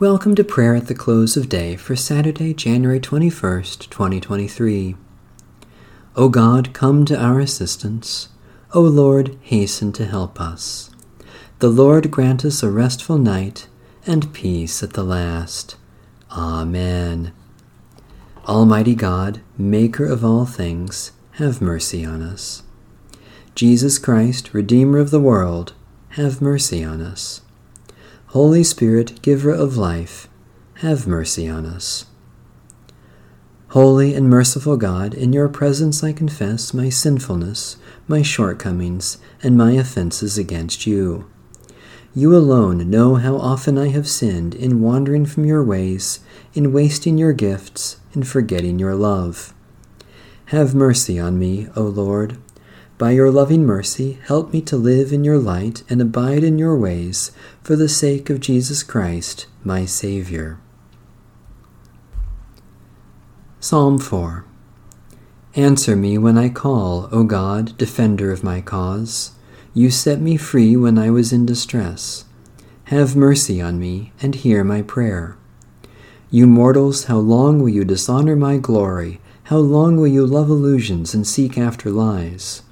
Welcome to prayer at the close of day for Saturday, January 21st, 2023. O God, come to our assistance. O Lord, hasten to help us. The Lord grant us a restful night and peace at the last. Amen. Almighty God, Maker of all things, have mercy on us. Jesus Christ, Redeemer of the world, have mercy on us. Holy Spirit, giver of life, have mercy on us. Holy and merciful God, in your presence I confess my sinfulness, my shortcomings, and my offenses against you. You alone know how often I have sinned in wandering from your ways, in wasting your gifts, in forgetting your love. Have mercy on me, O Lord by your loving mercy, help me to live in your light and abide in your ways for the sake of Jesus Christ, my Savior. Psalm 4 Answer me when I call, O God, defender of my cause. You set me free when I was in distress. Have mercy on me and hear my prayer. You mortals, how long will you dishonor my glory? How long will you love illusions and seek after lies?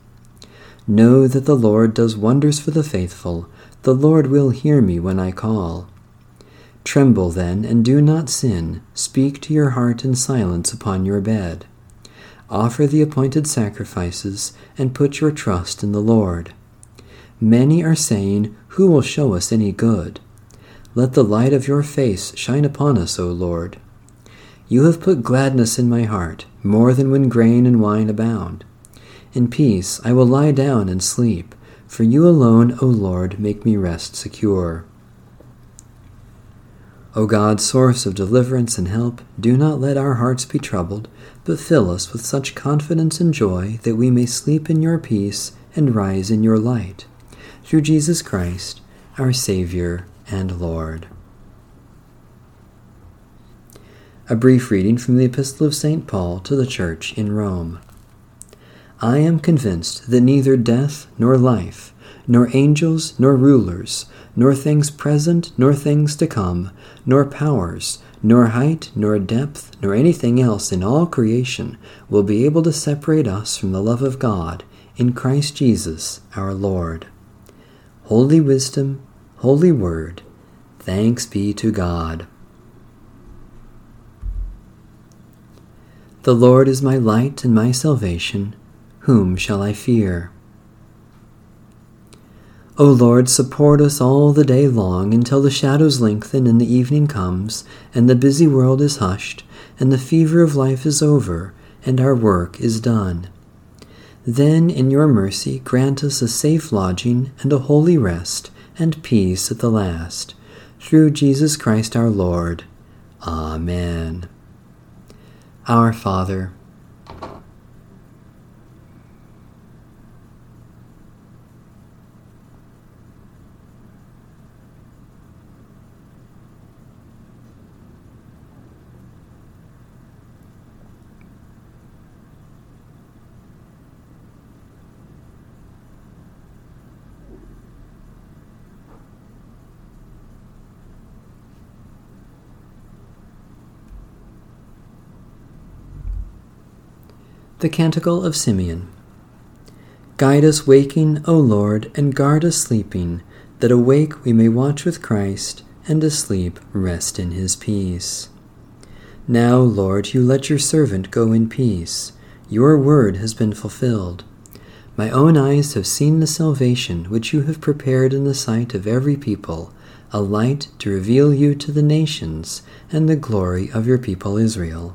Know that the Lord does wonders for the faithful. The Lord will hear me when I call. Tremble then, and do not sin. Speak to your heart in silence upon your bed. Offer the appointed sacrifices, and put your trust in the Lord. Many are saying, Who will show us any good? Let the light of your face shine upon us, O Lord. You have put gladness in my heart, more than when grain and wine abound. In peace I will lie down and sleep, for you alone, O Lord, make me rest secure. O God, source of deliverance and help, do not let our hearts be troubled, but fill us with such confidence and joy that we may sleep in your peace and rise in your light. Through Jesus Christ, our Savior and Lord. A brief reading from the Epistle of St. Paul to the Church in Rome. I am convinced that neither death nor life, nor angels nor rulers, nor things present nor things to come, nor powers, nor height nor depth, nor anything else in all creation will be able to separate us from the love of God in Christ Jesus our Lord. Holy Wisdom, Holy Word, thanks be to God. The Lord is my light and my salvation. Whom shall I fear? O Lord, support us all the day long until the shadows lengthen and the evening comes, and the busy world is hushed, and the fever of life is over, and our work is done. Then, in your mercy, grant us a safe lodging and a holy rest and peace at the last. Through Jesus Christ our Lord. Amen. Our Father, The Canticle of Simeon. Guide us waking, O Lord, and guard us sleeping, that awake we may watch with Christ, and asleep rest in his peace. Now, Lord, you let your servant go in peace. Your word has been fulfilled. My own eyes have seen the salvation which you have prepared in the sight of every people, a light to reveal you to the nations, and the glory of your people Israel.